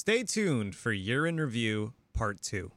Stay tuned for Year in Review Part 2.